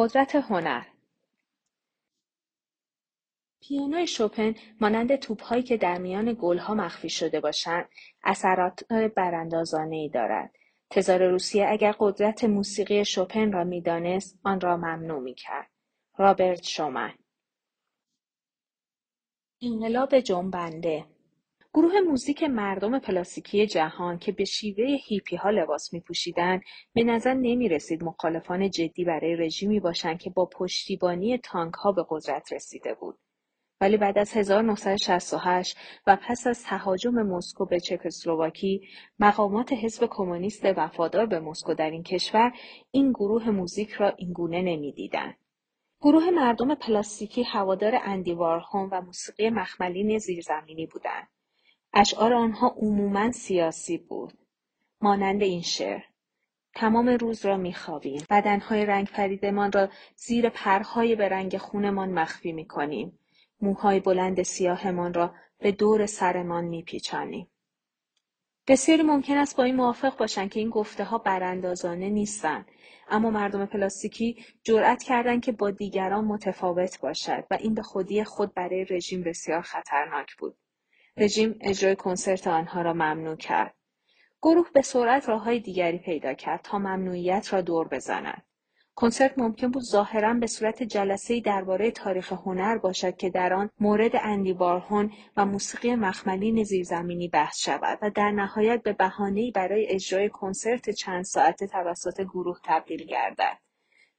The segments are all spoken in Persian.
قدرت هنر. پیانوی شوپن مانند توپهایی که در میان گلها مخفی شده باشند اثرات براندازانهای دارد تزار روسیه اگر قدرت موسیقی شوپن را می‌دانست آن را ممنوع می‌کرد. رابرت شومن. انقلاب جنبنده. گروه موزیک مردم پلاستیکی جهان که به شیوه هیپی ها لباس می پوشیدن به نظر نمی رسید مخالفان جدی برای رژیمی باشند که با پشتیبانی تانک ها به قدرت رسیده بود. ولی بعد از 1968 و پس از تهاجم مسکو به چکسلواکی مقامات حزب کمونیست وفادار به مسکو در این کشور این گروه موزیک را اینگونه نمی‌دیدند گروه مردم پلاستیکی هوادار اندی وارهوم و موسیقی مخملین زیرزمینی بودند اشعار آنها عموما سیاسی بود. مانند این شعر تمام روز را میخوابیم. بدنهای رنگ پریدمان را زیر پرهای به رنگ خونمان مخفی می‌کنیم. موهای بلند سیاهمان را به دور سرمان میپیچانیم. بسیاری ممکن است با این موافق باشند که این گفته ها براندازانه نیستند. اما مردم پلاستیکی جرأت کردند که با دیگران متفاوت باشد و این به خودی خود برای رژیم بسیار خطرناک بود. رژیم اجرای کنسرت آنها را ممنوع کرد. گروه به سرعت راههای دیگری پیدا کرد تا ممنوعیت را دور بزند. کنسرت ممکن بود ظاهرا به صورت جلسه درباره تاریخ هنر باشد که در آن مورد اندی بارهون و موسیقی مخملین زیرزمینی بحث شود و در نهایت به بهانهای برای اجرای کنسرت چند ساعته توسط گروه تبدیل گردد.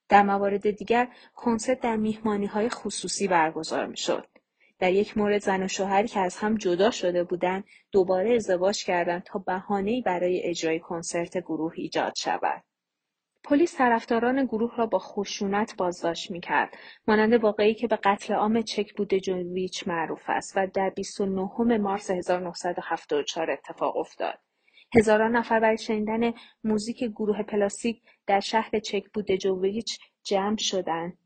در موارد دیگر کنسرت در میهمانی های خصوصی برگزار می‌شد. در یک مورد زن و شوهری که از هم جدا شده بودند دوباره ازدواج کردند تا بهانهای برای اجرای کنسرت گروه ایجاد شود. پلیس طرفداران گروه را با خشونت بازداشت می‌کرد مانند واقعی که به قتل عام چک بودجوویچ معروف است و در 29 مارس 1974 اتفاق افتاد. هزاران نفر برای شنیدن موزیک گروه پلاستیک در شهر چک بودجوویچ جمع شدند.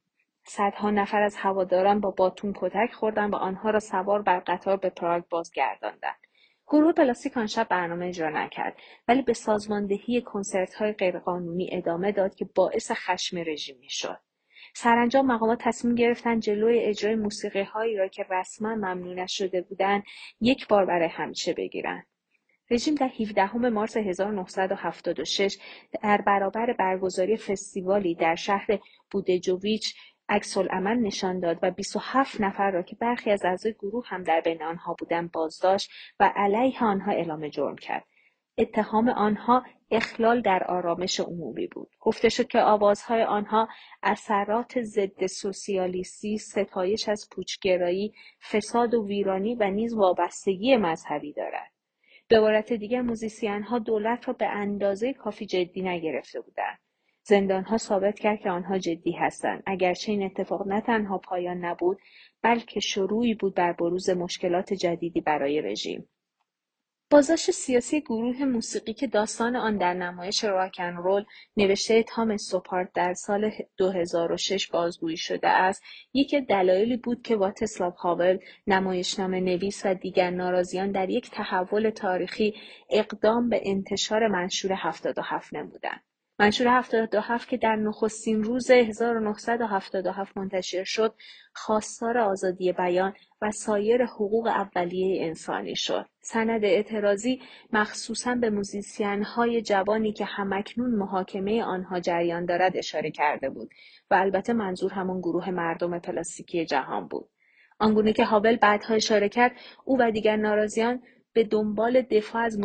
صدها نفر از هواداران با باتون کتک خوردند و آنها را سوار بر قطار به پراگ بازگرداندند. گروه پلاستیک آن شب برنامه اجرا نکرد ولی به سازماندهی کنسرت های غیرقانونی ادامه داد که باعث خشم رژیم می‌شد. سرانجام مقامات تصمیم گرفتند جلوی اجرای موسیقی هایی را که رسما ممنوع نشده بودند یک بار برای همیشه بگیرند. رژیم در 17 مارس 1976 در برابر برگزاری فستیوالی در شهر بودجوویچ عکسالعمل نشان داد و 27 نفر را که برخی از اعضای گروه هم در بین آنها بودند بازداشت و علیه آنها اعلام جرم کرد. اتهام آنها اخلال در آرامش عمومی بود. گفته شد که آوازهای آنها اثرات ضد سوسیالیستی ستایش از پوچگرایی فساد و ویرانی و نیز وابستگی مذهبی دارد. به عبارت دیگر موزیسین دولت را به اندازه کافی جدی نگرفته بودند. زندانها ثابت کرد که آنها جدی هستند. اگرچه این اتفاق نه تنها پایان نبود بلکه شروعی بود بر بروز مشکلات جدیدی برای رژیم. بازداشت سیاسی گروه موسیقی که داستان آن در نمایش راکن رول نوشته تام سوپارت در سال 2006 بازگویی شده است یکی دلایلی بود که واتسلاو هاول نمایشنامه نویس و دیگر ناراضیان در یک تحول تاریخی اقدام به انتشار منشور 77 نمودند. منشور 77 که در نخستین روز 1977 منتشر شد خواستار آزادی بیان و سایر حقوق اولیه انسانی شد. سند اعتراضی مخصوصا به موزیسین های جوانی که همکنون محاکمه آنها جریان دارد اشاره کرده بود و البته منظور همون گروه مردم پلاستیکی جهان بود. آنگونه که هابل بعدها اشاره کرد او و دیگر ناراضیان به دنبال دفاع از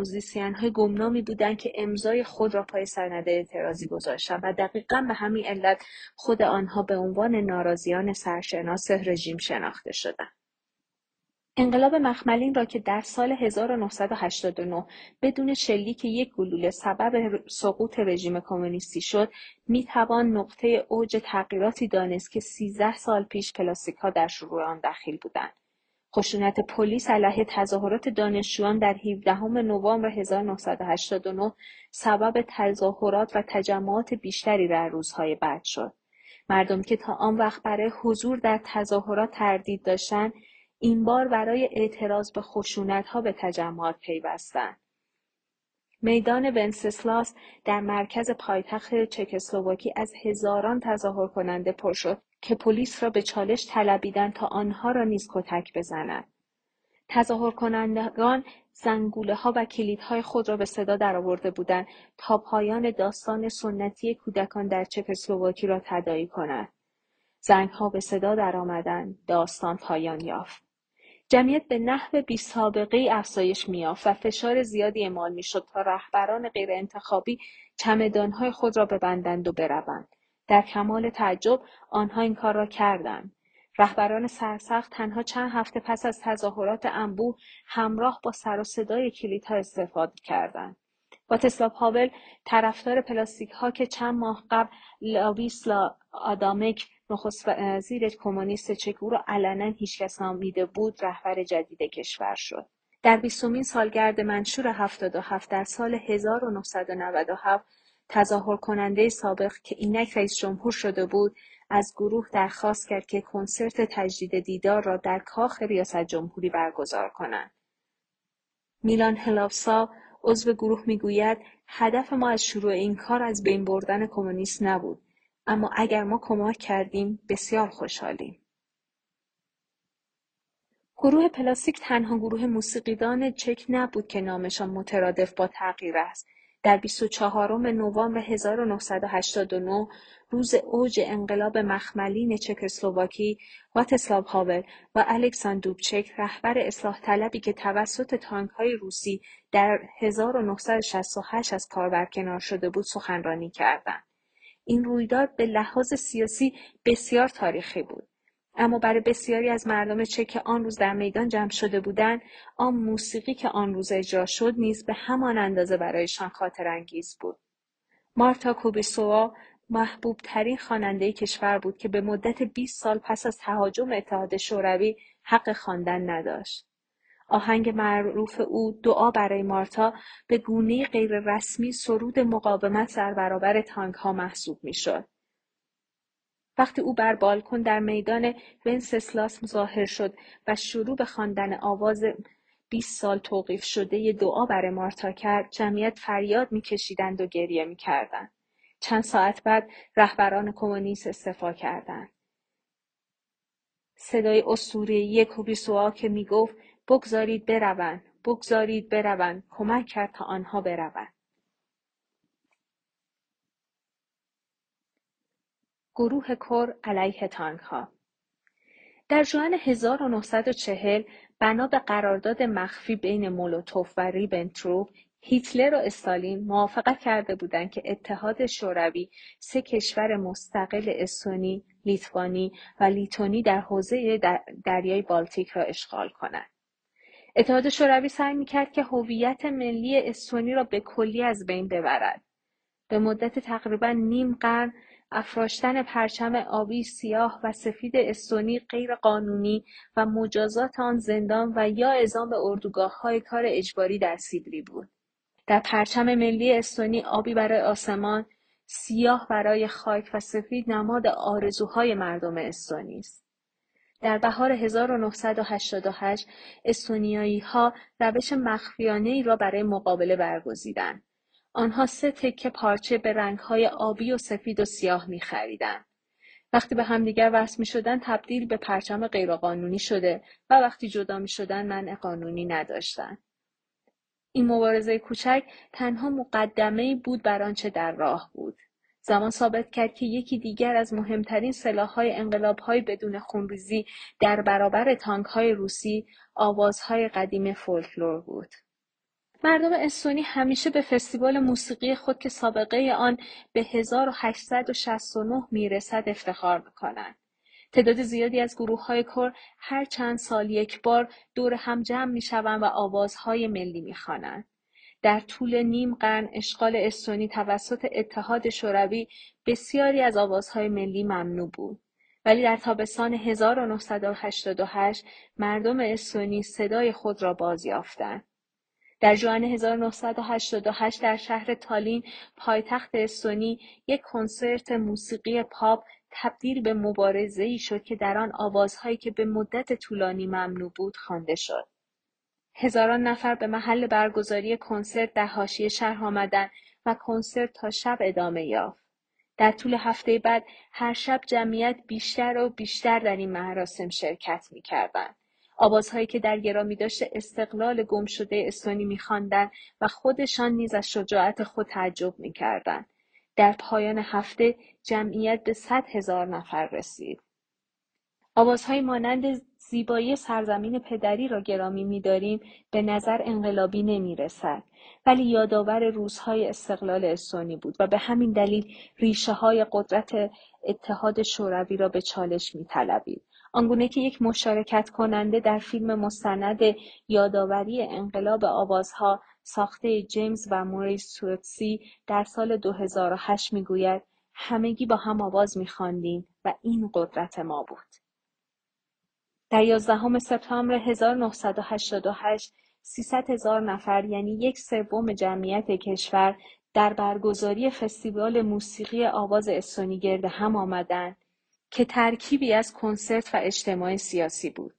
های گمنامی بودند که امضای خود را پای سند اعتراضی گذاشتند و دقیقا به همین علت خود آنها به عنوان ناراضیان سرشناس رژیم شناخته شدند. انقلاب مخملین را که در سال 1989 بدون شلیک یک گلوله سبب سقوط رژیم کمونیستی شد می توان نقطه اوج تغییراتی دانست که 13 سال پیش کلاسیک ها در شروع آن دخیل بودند خشونت پلیس علیه تظاهرات دانشجویان در 17 نوامبر 1989 سبب تظاهرات و تجمعات بیشتری در روزهای بعد شد. مردم که تا آن وقت برای حضور در تظاهرات تردید داشتند این بار برای اعتراض به خشونت ها به تجمعات پیوستند. میدان ونسسلاس در مرکز پایتخت چکسلواکی از هزاران تظاهر کننده پر شد که پلیس را به چالش طلبیدند تا آنها را نیز کتک بزند. تظاهر کنندگان زنگوله ها و کلیدهای خود را به صدا درآورده بودند تا پایان داستان سنتی کودکان در چکسلواکی را تدایی کنند. ها به صدا درآمدند داستان پایان یافت جمعیت به نحو ای افزایش میافت و فشار زیادی اعمال می‌شد تا رهبران غیرانتخابی چمدانهای خود را ببندند و بروند در کمال تعجب آنها این کار را کردند. رهبران سرسخت تنها چند هفته پس از تظاهرات انبوه همراه با سر و صدای کلیدها استفاده کردند. واتسلاو هاول طرفدار پلاستیک ها که چند ماه قبل لاویسلا آدامک نخست وزیر کمونیست چک او را علنا هیچکس نامیده بود رهبر جدید کشور شد. در بیستمین سالگرد منشور 77 در سال 1997 تظاهر کننده سابق که اینک رئیس جمهور شده بود از گروه درخواست کرد که کنسرت تجدید دیدار را در کاخ ریاست جمهوری برگزار کنند. میلان هلافسا عضو گروه می‌گوید هدف ما از شروع این کار از بین بردن کمونیست نبود اما اگر ما کمک کردیم بسیار خوشحالیم. گروه پلاستیک تنها گروه موسیقیدان چک نبود که نامشان مترادف با تغییر است. در 24 نوامبر 1989 روز اوج انقلاب مخملین چکسلواکی واتسلاو هاول و الکساندر دوبچک رهبر اصلاح طلبی که توسط تانک های روسی در 1968 از کار برکنار شده بود سخنرانی کردند. این رویداد به لحاظ سیاسی بسیار تاریخی بود. اما برای بسیاری از مردم چه که آن روز در میدان جمع شده بودند آن موسیقی که آن روز اجرا شد نیز به همان اندازه برایشان خاطر انگیز بود مارتا کوبیسووا محبوب ترین خواننده کشور بود که به مدت 20 سال پس از تهاجم اتحاد شوروی حق خواندن نداشت آهنگ معروف او دعا برای مارتا به گونه غیر رسمی سرود مقاومت در برابر تانک ها محسوب می شد. وقتی او بر بالکن در میدان ونسسلاس ظاهر شد و شروع به خواندن آواز 20 سال توقیف شده دعا برای مارتا کرد جمعیت فریاد میکشیدند و گریه می‌کردند. چند ساعت بعد رهبران کمونیست استعفا کردند. صدای اسطورهای کوبیسوا که می‌گفت بگذارید بروند بگذارید بروند. کمک کرد تا آنها بروند. گروه کر علیه ها در جوان 1940 بنا به قرارداد مخفی بین مولوتوف و ریبنتروپ هیتلر و استالین موافقت کرده بودند که اتحاد شوروی سه کشور مستقل استونی، لیتوانی و لیتونی در حوزه دریای بالتیک را اشغال کنند. اتحاد شوروی سعی می‌کرد که هویت ملی استونی را به کلی از بین ببرد. به مدت تقریبا نیم قرن افراشتن پرچم آبی سیاه و سفید استونی قانونی و مجازات آن زندان و یا اعزام به های کار اجباری در سیبری بود. در پرچم ملی استونی آبی برای آسمان، سیاه برای خاک و سفید نماد آرزوهای مردم استونی است. در بهار 1988 استونیایی ها روش مخفیانه ای را برای مقابله برگزیدند. آنها سه تکه پارچه به رنگهای آبی و سفید و سیاه می خریدن. وقتی به همدیگر وصل می شدن تبدیل به پرچم غیرقانونی شده و وقتی جدا می شدن منع قانونی نداشتند. این مبارزه کوچک تنها مقدمه بود بر آنچه در راه بود. زمان ثابت کرد که یکی دیگر از مهمترین سلاحهای انقلابهای بدون خونریزی در برابر تانکهای روسی آوازهای قدیم فولکلور بود. مردم استونی همیشه به فستیوال موسیقی خود که سابقه آن به 1869 می‌رسد افتخار می‌کنند. تعداد زیادی از گروه های کر هر چند سال یک بار دور هم جمع می شوند و آوازهای ملی می خوانند. در طول نیم قرن اشغال استونی توسط اتحاد شوروی بسیاری از آوازهای ملی ممنوع بود. ولی در تابستان 1988 مردم استونی صدای خود را باز یافتند. در جوان 1988 در شهر تالین پایتخت استونی یک کنسرت موسیقی پاپ تبدیل به ای شد که در آن آوازهایی که به مدت طولانی ممنوع بود خوانده شد. هزاران نفر به محل برگزاری کنسرت در حاشیه شهر آمدند و کنسرت تا شب ادامه یافت. در طول هفته بعد هر شب جمعیت بیشتر و بیشتر در این مراسم شرکت می کردن. آوازهایی که در گرامی داشته استقلال گم شده استونی میخواندند و خودشان نیز از شجاعت خود تعجب می‌کردند. در پایان هفته جمعیت به صد هزار نفر رسید. آوازهایی مانند زیبایی سرزمین پدری را گرامی میداریم به نظر انقلابی نمی‌رسد ولی یادآور روزهای استقلال استونی بود و به همین دلیل ریشه های قدرت اتحاد شوروی را به چالش میطلبید. آنگونه که یک مشارکت کننده در فیلم مستند یادآوری انقلاب آوازها ساخته جیمز و موریس سوتسی در سال 2008 می‌گوید همگی با هم آواز میخواندیم و این قدرت ما بود. در 11 سپتامبر 1988 300 هزار نفر یعنی یک سوم جمعیت کشور در برگزاری فستیوال موسیقی آواز استونی گرد هم آمدند که ترکیبی از کنسرت و اجتماع سیاسی بود.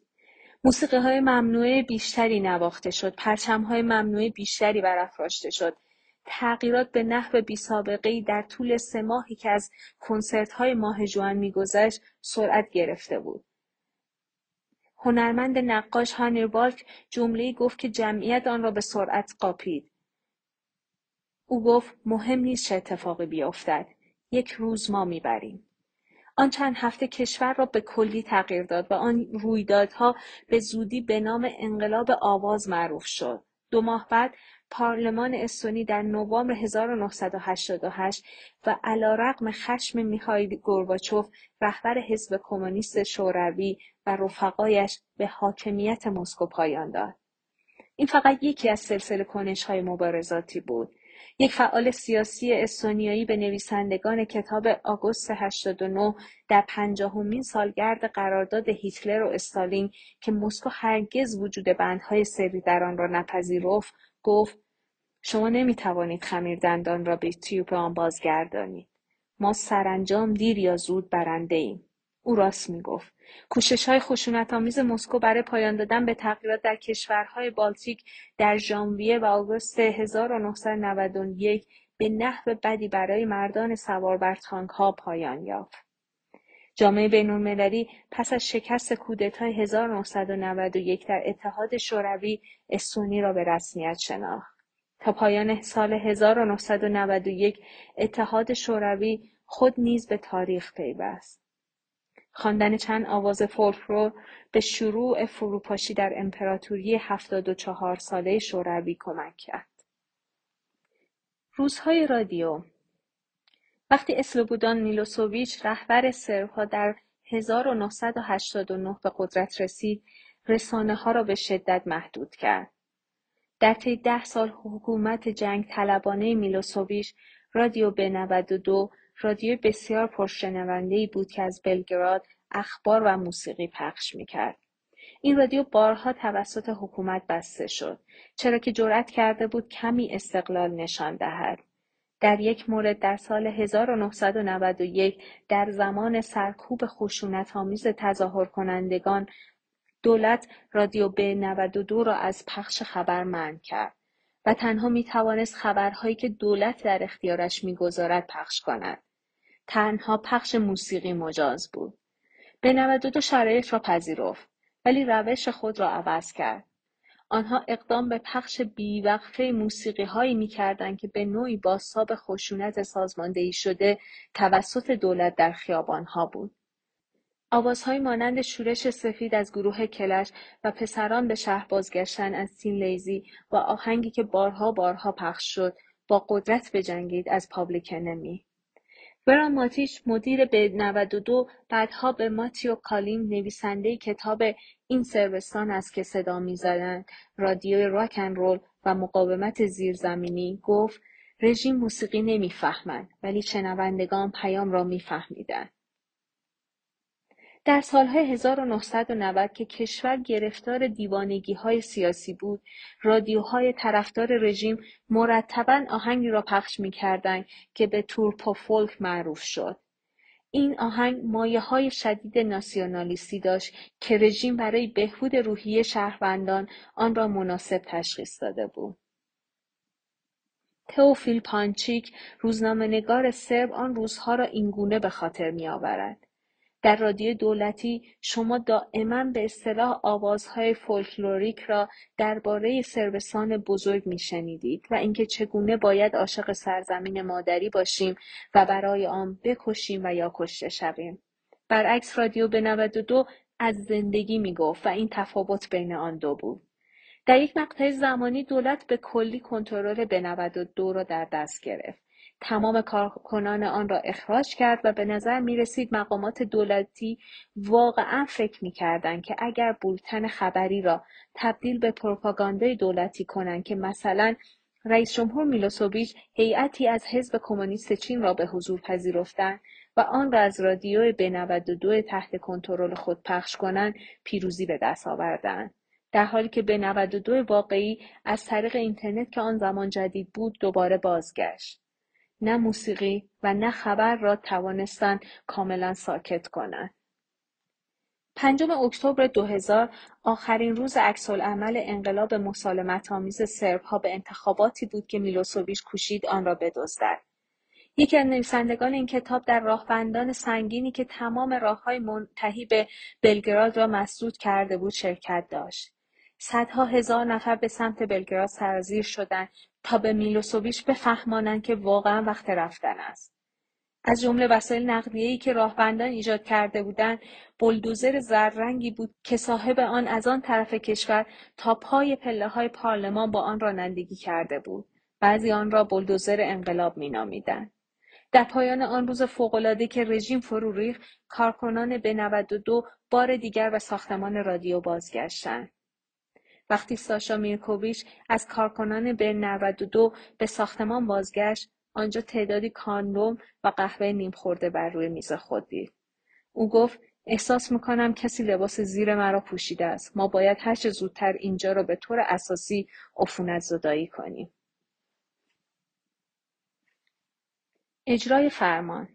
موسیقی های ممنوعه بیشتری نواخته شد، پرچم های ممنوعه بیشتری برافراشته شد، تغییرات به نحو بی در طول سه ماهی که از کنسرت های ماه جوان میگذشت سرعت گرفته بود. هنرمند نقاش هانیر بالک جمله گفت که جمعیت آن را به سرعت قاپید. او گفت مهم نیست چه اتفاقی بیفتد. یک روز ما می‌بریم. آن چند هفته کشور را به کلی تغییر داد و آن رویدادها به زودی به نام انقلاب آواز معروف شد. دو ماه بعد پارلمان استونی در نوامبر 1988 و رقم خشم میخائیل گورباچوف رهبر حزب کمونیست شوروی و رفقایش به حاکمیت مسکو پایان داد. این فقط یکی از سلسله کنش های مبارزاتی بود. یک فعال سیاسی استونیایی به نویسندگان کتاب آگوست 89 در پنجاهمین سالگرد قرارداد هیتلر و استالین که مسکو هرگز وجود بندهای سری در آن را نپذیرفت گفت شما نمی توانید خمیر دندان را به تیوب آن بازگردانید ما سرانجام دیر یا زود برنده ایم او راست می گفت. کوشش های خشونت آمیز مسکو برای پایان دادن به تغییرات در کشورهای بالتیک در ژانویه و آگوست 1991 به نحو بدی برای مردان سوار بر تانک ها پایان یافت. جامعه بینالمللی پس از شکست کودتای 1991 در اتحاد شوروی استونی را به رسمیت شناخت. تا پایان سال 1991 اتحاد شوروی خود نیز به تاریخ پیوست. خواندن چند آواز فولکلور به شروع فروپاشی در امپراتوری هفتاد و چهار ساله شوروی کمک کرد. روزهای رادیو وقتی اسلوبودان میلوسوویچ رهبر سربها در 1989 به قدرت رسید رسانه ها را به شدت محدود کرد. در طی ده سال حکومت جنگ طلبانه میلوسوویچ رادیو به 92 رادیو بسیار پرشنوندهای بود که از بلگراد اخبار و موسیقی پخش می‌کرد. این رادیو بارها توسط حکومت بسته شد چرا که جرأت کرده بود کمی استقلال نشان دهد. در یک مورد در سال 1991 در زمان سرکوب خشونت آمیز تظاهر کنندگان دولت رادیو ب 92 را از پخش خبر منع کرد و تنها می توانست خبرهایی که دولت در اختیارش می‌گذارد پخش کند. تنها پخش موسیقی مجاز بود. به 92 شرایط را پذیرفت ولی روش خود را عوض کرد. آنها اقدام به پخش بیوقفه موسیقی هایی می که به نوعی باستاب خشونت سازماندهی شده توسط دولت در خیابان ها بود. آوازهایی مانند شورش سفید از گروه کلش و پسران به شهر بازگشتن از تین لیزی و آهنگی که بارها بارها پخش شد با قدرت بجنگید از پابلیک انمی. وران ماتیچ مدیر B92 بعدها به ماتیو کالین نویسنده کتاب این صربستان است که صدا می‌زدند. رادیو راک رول و مقاومت زیرزمینی گفت رژیم موسیقی نمی‌فهمند ولی شنوندگان پیام را میفهمیدند. در سالهای 1990 که کشور گرفتار های سیاسی بود، رادیوهای طرفدار رژیم مرتبا آهنگی را پخش می‌کردند که به تورپو فولک معروف شد. این آهنگ مایه های شدید ناسیونالیستی داشت که رژیم برای بهبود روحیه شهروندان آن را مناسب تشخیص داده بود. تئوفیل پانچیک روزنامهنگار سرب آن روزها را اینگونه به خاطر میآورد در رادیو دولتی شما دائما به اصطلاح آوازهای فولکلوریک را درباره سربسان بزرگ میشنیدید و اینکه چگونه باید عاشق سرزمین مادری باشیم و برای آن بکشیم و یا کشته شویم. برعکس رادیو به 92 از زندگی می‌گفت و این تفاوت بین آن دو بود. در یک مقطع زمانی دولت به کلی کنترل به 92 را در دست گرفت. تمام کارکنان آن را اخراج کرد و به نظر می رسید مقامات دولتی واقعا فکر می کردن که اگر بولتن خبری را تبدیل به پروپاگاندای دولتی کنند که مثلا رئیس جمهور میلوسوویچ هیئتی از حزب کمونیست چین را به حضور پذیرفتند و آن را از رادیو به 92 تحت کنترل خود پخش کنند پیروزی به دست آوردند. در حالی که به 92 واقعی از طریق اینترنت که آن زمان جدید بود دوباره بازگشت. نه موسیقی و نه خبر را توانستند کاملا ساکت کنند. پنجم اکتبر 2000 آخرین روز عکسالعمل انقلاب مسالمت آمیز ها به انتخاباتی بود که میلوسوویچ کوشید آن را بدزدد. یکی از نویسندگان این کتاب در راهبندان سنگینی که تمام راههای منتهی به بلگراد را مسدود کرده بود شرکت داشت. صدها هزار نفر به سمت بلگراد سرازیر شدند تا به میلوسوویچ بفهمانند که واقعا وقت رفتن است. از جمله وسایل نقلیه‌ای که راهبندان ایجاد کرده بودند بلدوزر زررنگی بود که صاحب آن از آن طرف کشور تا پای پله های پارلمان با آن رانندگی کرده بود. بعضی آن را بلدوزر انقلاب مینامیدند. در پایان آن روز فوقالعاده که رژیم فرو ریخت کارکنان به 92 بار دیگر به ساختمان رادیو بازگشتند. وقتی ساشا میرکوویچ از کارکنان بر 92 به ساختمان بازگشت آنجا تعدادی کاندوم و قهوه نیم خورده بر روی میز خود دید. او گفت احساس می‌کنم کسی لباس زیر مرا پوشیده است. ما باید هرچه زودتر اینجا را به طور اساسی عفونت زدایی کنیم. اجرای فرمان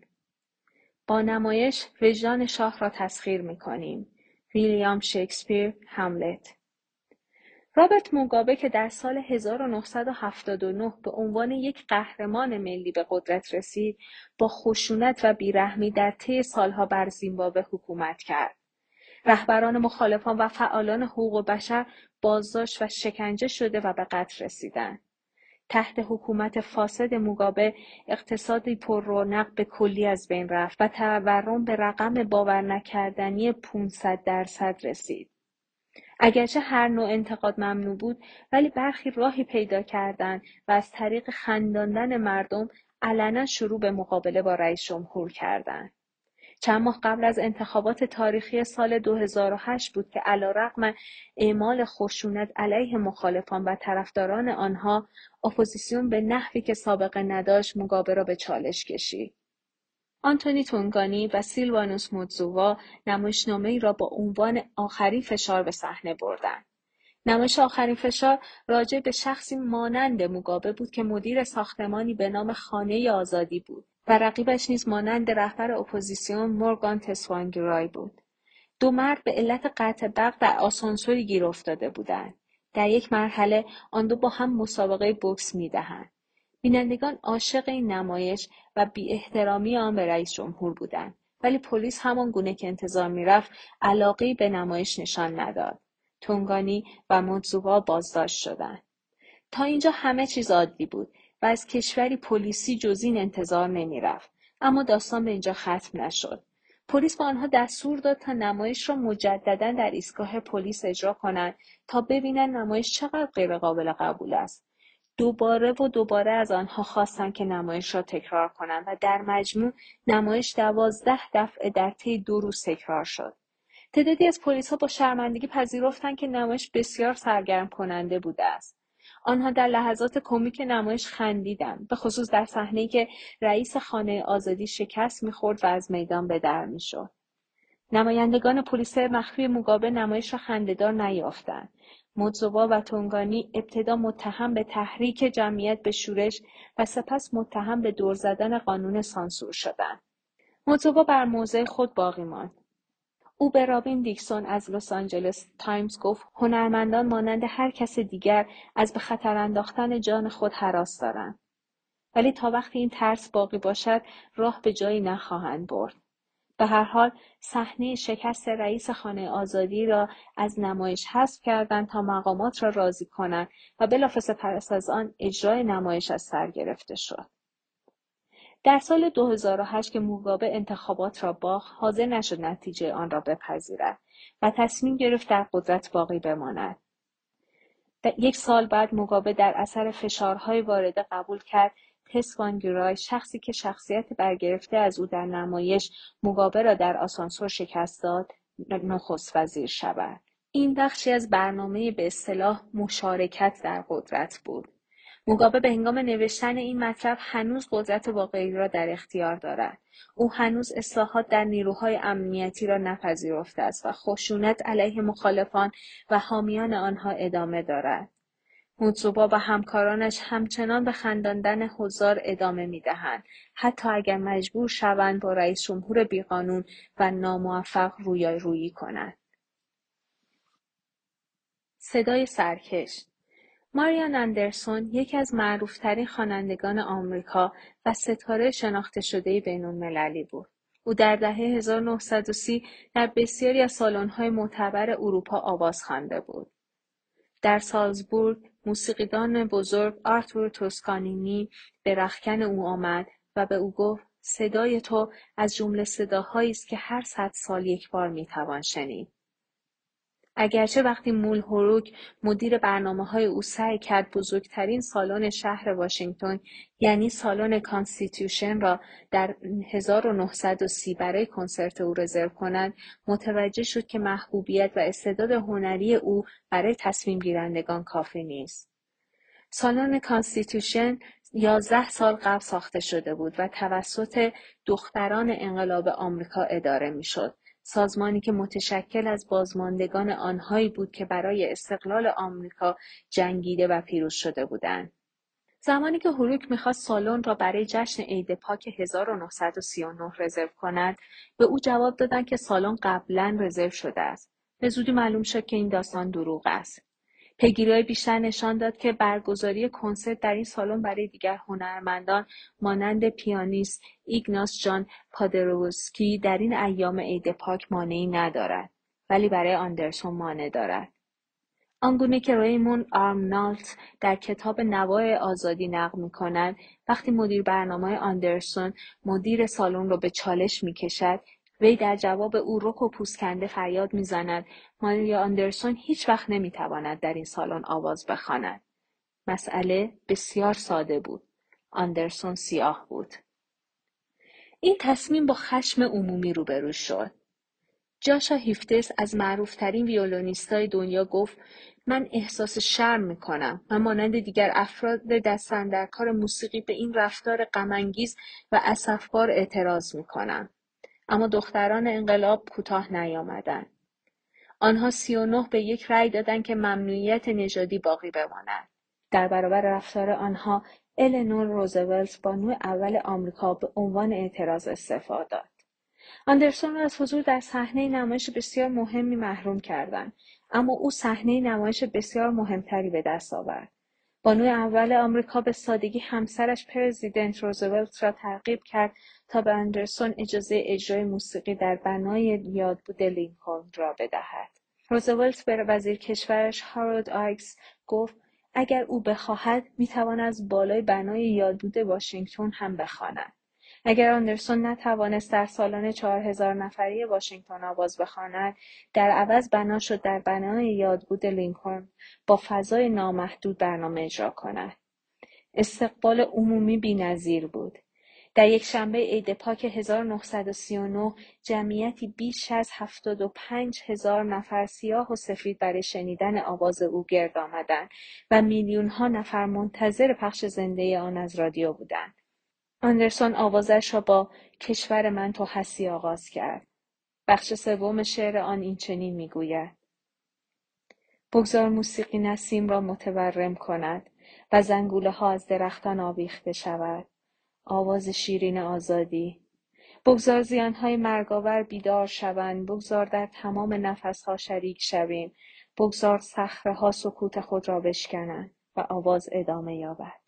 با نمایش وجدان شاه را تسخیر می‌کنیم. ویلیام شکسپیر هملت رابرت موگابه که در سال 1979 به عنوان یک قهرمان ملی به قدرت رسید با خشونت و بیرحمی در طی سالها بر زیمبابوه حکومت کرد. رهبران مخالفان و فعالان حقوق بشر بازداشت و شکنجه شده و به قتل رسیدند. تحت حکومت فاسد موگابه اقتصادی پر رونق به کلی از بین رفت و تورم به رقم باور نکردنی 500 درصد رسید. اگرچه هر نوع انتقاد ممنوع بود ولی برخی راهی پیدا کردند و از طریق خنداندن مردم علنا شروع به مقابله با رئیس جمهور کردند. چند ماه قبل از انتخابات تاریخی سال 2008 بود که علیرغم اعمال خشونت علیه مخالفان و طرفداران آنها اپوزیسیون به نحوی که سابقه نداشت مقابله را به چالش کشید آنتونی تونگانی و سیلوانوس مودزووا ای را با عنوان آخرین فشار به صحنه بردند. نمایش آخرین فشار راجع به شخصی مانند موگابه بود که مدیر ساختمانی به نام خانه آزادی بود و رقیبش نیز مانند رهبر اپوزیسیون مورگان تسوانگرای بود. دو مرد به علت قطع برق در آسانسوری گیر افتاده بودند. در یک مرحله آن دو با هم مسابقه بوکس می‌دهند. بینندگان عاشق این نمایش و احترامی آن به رئیس جمهور بودند. ولی پلیس همان گونه که انتظار می‌رفت علاقی به نمایش نشان نداد. تونگانی و مدزوها بازداشت شدند. تا اینجا همه چیز عادی بود و از کشوری پلیسی جز این انتظار نمی‌رفت. اما داستان به اینجا ختم نشد. پلیس به آنها دستور داد تا نمایش را مجددا در ایستگاه پلیس اجرا کنند تا ببینند نمایش چقدر غیرقابل قبول است. دوباره و دوباره از آنها خواستند که نمایش را تکرار کنند و در مجموع نمایش دوازده دفعه در طی دو روز تکرار شد. تعدادی از ها با شرمندگی پذیرفتند که نمایش بسیار سرگرم کننده بوده است. آنها در لحظات کمیک نمایش خندیدند به خصوص در صحنه که رئیس خانه آزادی شکست می‌خورد و از میدان به در می‌شد. نمایندگان پلیس مخفی مقابل نمایش را خندهدار نیافتند. مودزووا و تونگانی ابتدا متهم به تحریک جمعیت به شورش و سپس متهم به دور زدن قانون سانسور شدند. مودزووا بر موضع خود باقی ماند. او به رابین دیکسون از لس آنجلس تایمز گفت هنرمندان مانند هر کس دیگر از به خطر انداختن جان خود حراس دارند. ولی تا وقتی این ترس باقی باشد راه به جایی نخواهند برد. به هر حال صحنه شکست رئیس خانه آزادی را از نمایش حذف کردند تا مقامات را راضی کنند و بلافاصله پس از آن اجرای نمایش از سر گرفته شد. در سال 2008 که موگابه انتخابات را باخت حاضر نشد نتیجه آن را بپذیرد و تصمیم گرفت در قدرت باقی بماند. یک سال بعد موگابه در اثر فشارهای وارده قبول کرد تسوانگرای شخصی که شخصیت برگرفته از او در نمایش موگابه را در آسانسور شکست داد نخست وزیر شود. این بخشی از برنامه به اصطلاح مشارکت در قدرت بود. موگابه به هنگام نوشتن این مطلب هنوز قدرت واقعی را در اختیار دارد. او هنوز اصلاحات در نیروهای امنیتی را نپذیرفته است و خشونت علیه مخالفان و حامیان آنها ادامه دارد. موتسوبا و همکارانش همچنان به خنداندن حضار ادامه می‌دهند حتی اگر مجبور شوند با رئیس جمهور بیقانون و ناموفق رویارویی کنند صدای سرکش ماریان اندرسون یکی از معروفترین خوانندگان آمریکا و ستاره شناخته شده بین المللی بود. او در دهه 1930 در بسیاری از سالن‌های معتبر اروپا آواز خوانده بود. در سالزبورگ موسیقیدان بزرگ آرتور توسکانینی به رخکن او آمد و به او گفت صدای تو از جمله صداهایی است که هر صد سال یک بار می‌توان شنید. اگرچه وقتی مول هوروک مدیر برنامه های او سعی کرد بزرگترین سالن شهر واشنگتن یعنی سالن کانستیتوشن را در 1930 برای کنسرت او رزرو کنند متوجه شد که محبوبیت و استعداد هنری او برای تصمیم گیرندگان کافی نیست. سالن کانستیتوشن یازده سال قبل ساخته شده بود و توسط دختران انقلاب آمریکا اداره می‌شد سازمانی که متشکل از بازماندگان آنهایی بود که برای استقلال آمریکا جنگیده و پیروز شده بودند. زمانی که هروک می‌خواست سالن را برای جشن عید پاک 1939 رزرو کند به او جواب دادند که سالن قبلا رزرو شده است به زودی معلوم شد که این داستان دروغ است پیگیری بیشتر نشان داد که برگزاری کنسرت در این سالن برای دیگر هنرمندان مانند پیانیست ایگناس جان پادروسکی در این ایام عید پاک مانعی ندارد ولی برای آندرسون مانع دارد. آنگونه که ریمون آرمنالت در کتاب نوای آزادی نقل می کند وقتی مدیر برنامه آندرسون مدیر سالن را به چالش می کشد وی در جواب او رک و پوسکنده فریاد می‌زند. ماریا آندرسون هیچ وقت نمی‌تواند در این سالن آواز بخواند. مسئله بسیار ساده بود. آندرسون سیاه بود. این تصمیم با خشم عمومی روبرو شد. جاشا هیفتس از معروفترین ویولونیستای دنیا گفت من احساس شرم می‌کنم. و مانند دیگر افراد دستن در کار موسیقی به این رفتار غمانگیز و اسفبار اعتراض می‌کنم. اما دختران انقلاب کوتاه نیامدند. آنها سی و نه به یک رأی دادند که ممنوعیت نژادی باقی بماند. در برابر رفتار آنها النور روزولت بانو اول آمریکا به عنوان اعتراض استعفا داد. آندرسون را از حضور در صحنه نمایش بسیار مهمی محروم کردند اما او صحنه نمایش بسیار مهمتری به دست آورد بانوی اول آمریکا به سادگی همسرش پرزیدنت روزولت را ترغیب کرد تا به اندرسون اجازه اجرای موسیقی در بنای یادبود لینکلن را بدهد. روزولت به وزیر کشورش هارولد آیکس گفت اگر او بخواهد می‌تواند از بالای بنای یادبود واشنگتن هم بخواند. اگر آندرسون نتوانست در سالن چهار هزار نفری واشنگتن آواز بخواند در عوض بنا شد در بنای یادبود لینکلن با فضای نامحدود برنامه اجرا کند استقبال عمومی بینظیر بود در یک شنبه عید پاک 1939 جمعیتی بیش از 75 هزار نفر سیاه و سفید برای شنیدن آواز او گرد آمدند و میلیون ها نفر منتظر پخش زنده آن از رادیو بودند. آندرسون آوازش را با کشور من تو هستی آغاز کرد. بخش سوم شعر آن این چنین می‌گوید. بگذار موسیقی نسیم را متورم کند و زنگوله ها از درختان آویخته شود. آواز شیرین آزادی. بگذار زیانهای مرگاور بیدار شوند. بگذار در تمام نفسها شریک شویم. بگذار ها سکوت خود را بشکنند و آواز ادامه یابد.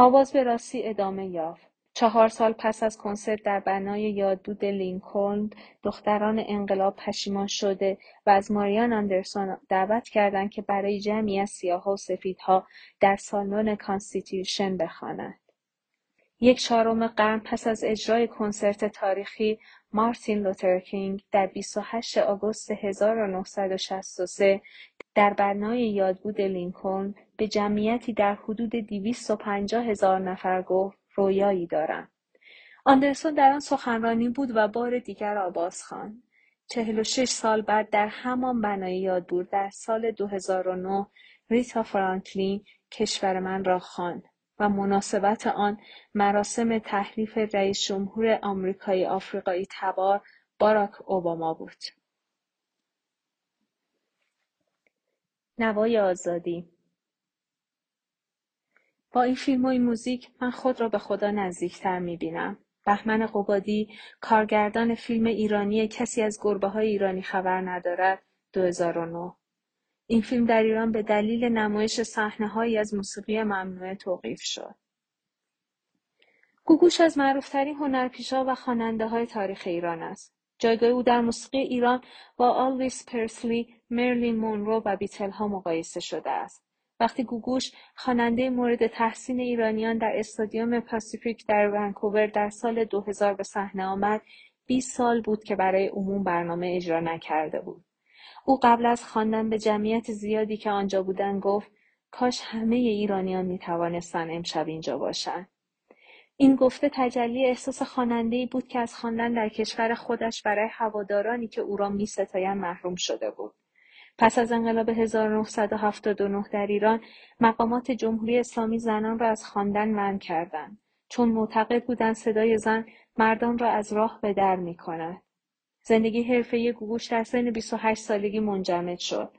آواز به راستی ادامه یافت. چهار سال پس از کنسرت در بنای یادبود لینکلن دختران انقلاب پشیمان شده و از ماریان اندرسون دعوت کردند که برای جمعی از سیاهها و سفیدها در سالن کانستیتیوشن بخواند یک چهارم قرن پس از اجرای کنسرت تاریخی مارتین لوتر کینگ در 28 آگوست 1963 در بنای یادبود لینکلن به جمعیتی در حدود 250 هزار نفر گفت رویایی دارم. آندرسون در آن سخنرانی بود و بار دیگر. چهل و شش سال بعد در همان بنای یادبود در سال 2009 ریتا فرانکلین کشور من را خواند و مناسبت آن مراسم تحریف رئیس جمهور آمریکایی آفریقایی تبار باراک اوباما بود. نوای آزادی با این فیلم و این موزیک من خود را به خدا نزدیکتر می‌بینم. بهمن قبادی کارگردان فیلم ایرانی کسی از گربه های ایرانی خبر ندارد 2009 این فیلم در ایران به دلیل نمایش هایی از موسیقی ممنوعه توقیف شد. گوگوش از معروفترین هنرپیشا و خواننده های تاریخ ایران است. جایگاه او در موسیقی ایران با آلویس پرسلی، مرلین مونرو و بیتل ها مقایسه شده است. وقتی گوگوش خواننده مورد تحسین ایرانیان در استادیوم پاسیفیک در ونکوور در سال 2000 به صحنه آمد 20 سال بود که برای عموم برنامه اجرا نکرده بود. او قبل از خواندن به جمعیت زیادی که آنجا بودند گفت کاش همه ایرانیان می توانستند امشب اینجا باشند این گفته تجلی احساس خوانندهای بود که از خواندن در کشور خودش برای هوادارانی که او را می محروم شده بود. پس از انقلاب 1979 در ایران مقامات جمهوری اسلامی زنان را از خواندن منع کردند چون معتقد بودند صدای زن مردان را از راه به در می کند. زندگی حرفه‌ای گوگوش در سن 28 سالگی منجمد شد.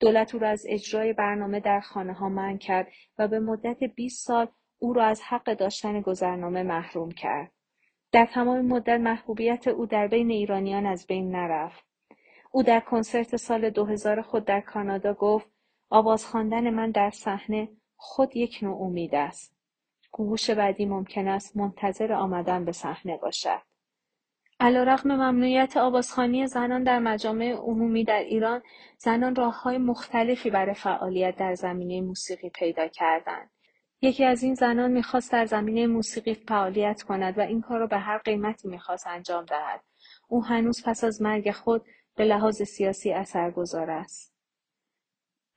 دولت او را از اجرای برنامه در خانه ها منع کرد و به مدت 20 سال او را از حق داشتن گذرنامه محروم کرد. در تمام مدت محبوبیت او در بین ایرانیان از بین نرفت. او در کنسرت سال 2000 خود در کانادا گفت آواز خواندن من در صحنه خود یک نوع امید است. گوش بعدی ممکن است منتظر آمدن به صحنه باشد. علیرغم ممنوعیت آوازخوانی زنان در مجامع عمومی در ایران زنان راه های مختلفی برای فعالیت در زمینه موسیقی پیدا کردند یکی از این زنان می‌خواست در زمینه موسیقی فعالیت کند و این کار را به هر قیمتی می‌خواست انجام دهد او هنوز پس از مرگ خود به لحاظ سیاسی اثرگذار است.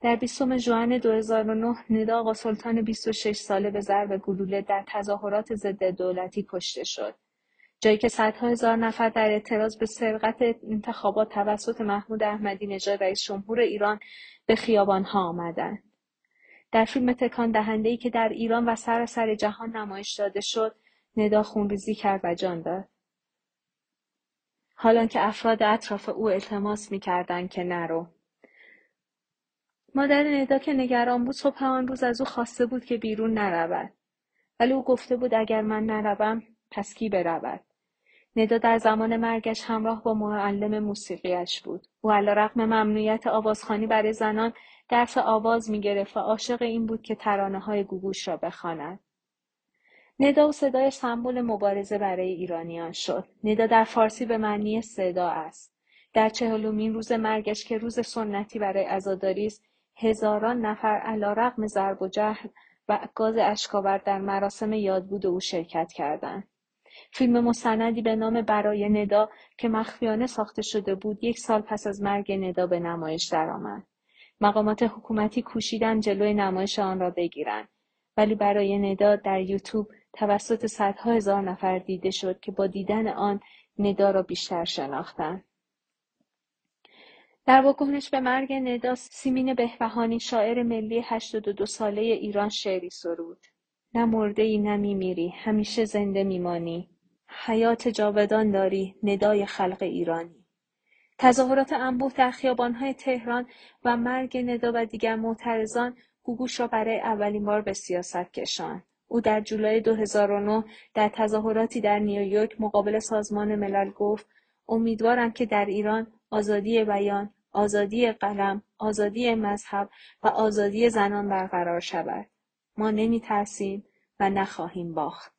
در بیستم ژوئن 2009 ندا آقا سلطان 26 ساله به ضرب گلوله در تظاهرات ضد دولتی کشته شد. جایی که صدها هزار نفر در اعتراض به سرقت انتخابات توسط محمود احمدی نژاد رئیس جمهور ایران به خیابانها آمدند. در فیلم تکان دهنده ای که در ایران و سراسر جهان نمایش داده شد، ندا خونریزی کرد و جان داد. حالان که افراد اطراف او التماس می‌کردند که نرو. مادر ندا که نگران بود صبح آن روز از او خواسته بود که بیرون نرود. ولی او گفته بود اگر من نروم پس کی برود؟ ندا در زمان مرگش همراه با معلم موسیقیش بود. او علیرغم ممنوعیت آوازخوانی برای زنان درس آواز می‌گرفت و عاشق این بود که ترانه های گوگوش را بخواند. ندا و صدای سمبل مبارزه برای ایرانیان شد. ندا در فارسی به معنی صدا است. در چهلمین روز مرگش که روز سنتی برای عزاداری است هزاران نفر علیرغم ضرب و جهل و گاز اشکاور در مراسم یادبود او شرکت کردند فیلم مستندی به نام برای ندا که مخفیانه ساخته شده بود یک سال پس از مرگ ندا به نمایش درآمد مقامات حکومتی کوشیدند جلوی نمایش آن را بگیرند ولی برای ندا در یوتیوب توسط صدها هزار نفر دیده شد که با دیدن آن ندا را بیشتر شناختند. در واکنش به مرگ ندا سیمین بهبهانی شاعر ملی 82 ساله ایران شعری سرود. نه مرده ای نه میمیری همیشه زنده میمانی. حیات جاودان داری ندای خلق ایرانی. تظاهرات انبوه در خیابانهای تهران و مرگ ندا و دیگر معترضان گوگوش را برای اولین بار به سیاست کشاند. او در جولای 2009 در تظاهراتی در نیویورک مقابل سازمان ملل گفت امیدوارم که در ایران آزادی بیان، آزادی قلم، آزادی مذهب و آزادی زنان برقرار شود. ما نمی ترسیم و نخواهیم باخت.